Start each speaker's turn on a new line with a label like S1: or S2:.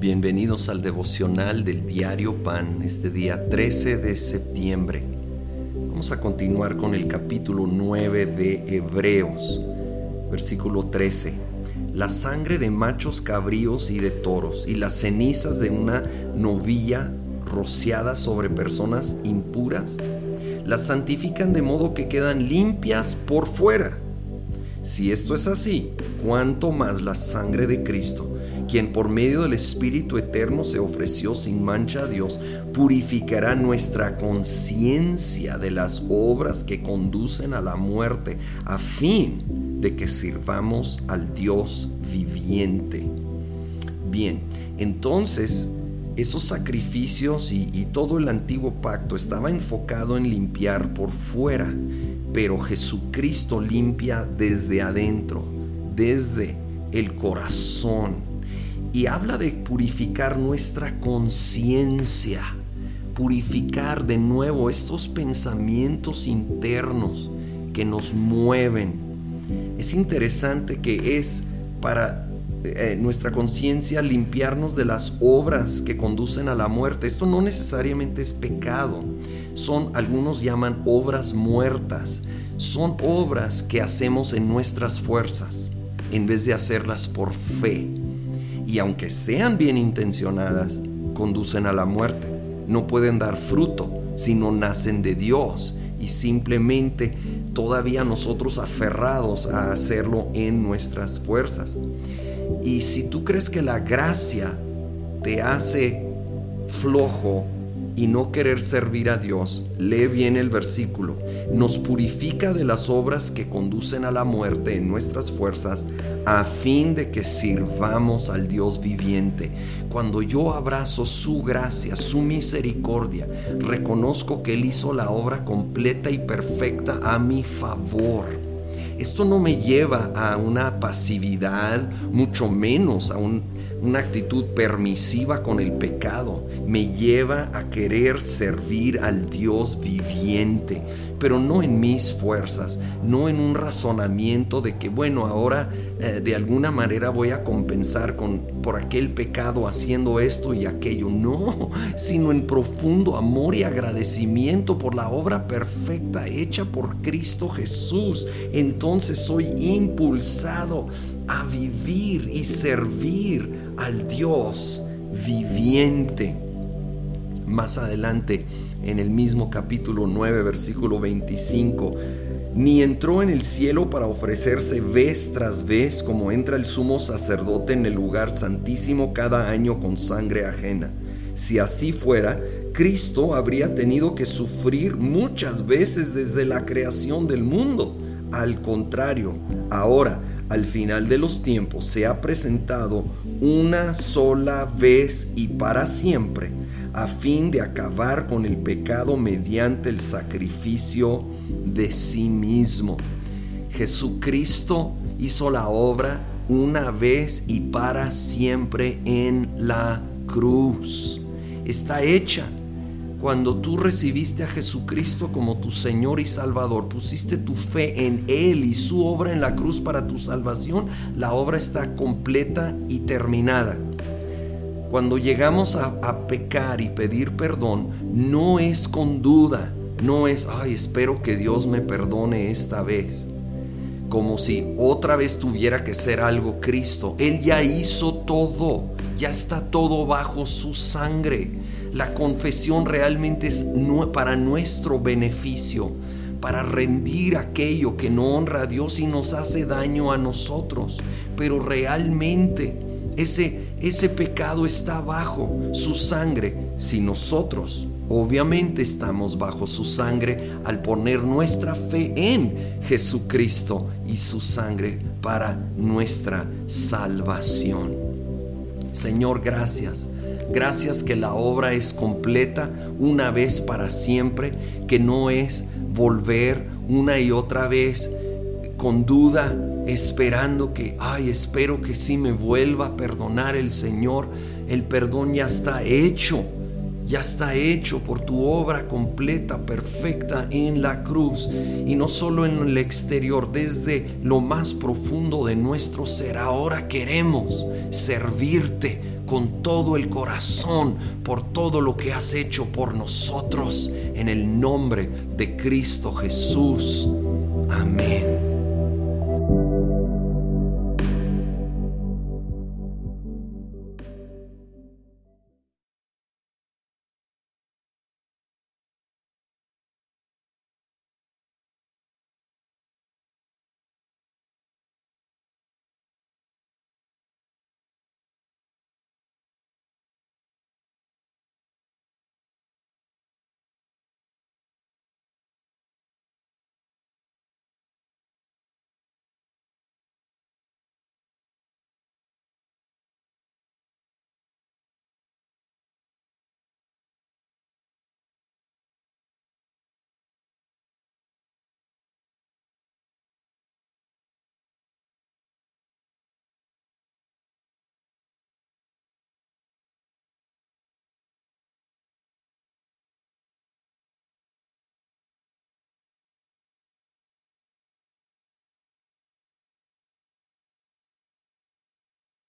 S1: Bienvenidos al devocional del diario Pan, este día 13 de septiembre. Vamos a continuar con el capítulo 9 de Hebreos, versículo 13. La sangre de machos cabríos y de toros y las cenizas de una novilla rociadas sobre personas impuras las santifican de modo que quedan limpias por fuera. Si esto es así, cuánto más la sangre de Cristo, quien por medio del Espíritu Eterno se ofreció sin mancha a Dios, purificará nuestra conciencia de las obras que conducen a la muerte, a fin de que sirvamos al Dios viviente. Bien, entonces esos sacrificios y, y, todo el antiguo pacto estaba enfocado en limpiar por fuera, pero Jesucristo limpia desde adentro, desde el corazón y habla de purificar nuestra conciencia, purificar de nuevo estos pensamientos internos que nos mueven. Es interesante que es para eh, nuestra conciencia limpiarnos de las obras que conducen a la muerte. Esto no necesariamente es pecado. Son, algunos llaman obras muertas. Son obras que hacemos en nuestras fuerzas en vez de hacerlas por fe y aunque sean bien intencionadas, conducen a la muerte. No pueden dar fruto si no nacen de Dios y simplemente todavía nosotros aferrados a hacerlo en nuestras fuerzas. Y si tú crees que la gracia te hace flojo y no querer servir a Dios, lee bien el versículo. Nos purifica de las obras que conducen a la muerte en nuestras fuerzas a fin de que sirvamos al Dios viviente. Cuando yo abrazo su gracia, su misericordia, reconozco que Él hizo la obra completa y perfecta a mi favor. Esto no me lleva a una pasividad, mucho menos a un una actitud permisiva con el pecado, me lleva a querer servir al Dios viviente, pero no en mis fuerzas, no en un razonamiento de que, bueno, ahora eh, de alguna manera voy a compensar con, por aquel pecado haciendo esto y aquello, no, sino en profundo amor y agradecimiento por la obra perfecta hecha por Cristo Jesús. Entonces soy impulsado a vivir y servir al Dios viviente. Más adelante, en el mismo capítulo 9, versículo 25, ni entró en el cielo para ofrecerse vez tras vez como entra el sumo sacerdote en el lugar santísimo cada año con sangre ajena. Si así fuera, Cristo habría tenido que sufrir muchas veces desde la creación del mundo. Al contrario, ahora, al final de los tiempos se ha presentado una sola vez y para siempre a fin de acabar con el pecado mediante el sacrificio de sí mismo. Jesucristo hizo la obra una vez y para siempre en la cruz. Está hecha cuando tú recibiste a Jesucristo como tu Señor y Salvador, pusiste tu fe en Él y su obra en la cruz para tu salvación, la obra está completa y terminada. Cuando llegamos a, pecar y pedir perdón, no es con duda, no es, ay, espero que Dios me perdone esta vez. Como si otra vez tuviera que ser algo Cristo. Él ya hizo todo, ya está todo bajo su sangre. La confesión realmente es para nuestro beneficio, para rendir aquello que no honra a Dios y nos hace daño a nosotros. Pero realmente ese, ese pecado está bajo su sangre si nosotros obviamente estamos bajo su sangre al poner nuestra fe en Jesucristo y su sangre para nuestra salvación. Señor, gracias Gracias que la obra es completa una vez para siempre, que no es volver una y otra vez con duda, esperando que, ay, espero que sí me vuelva a perdonar el Señor. El perdón ya está hecho, ya está hecho por tu obra completa, perfecta en la cruz. Y no solo en el exterior, desde lo más profundo de nuestro ser. Ahora queremos servirte con todo el corazón por todo lo que has hecho por nosotros en el nombre de Cristo Jesús. Amén.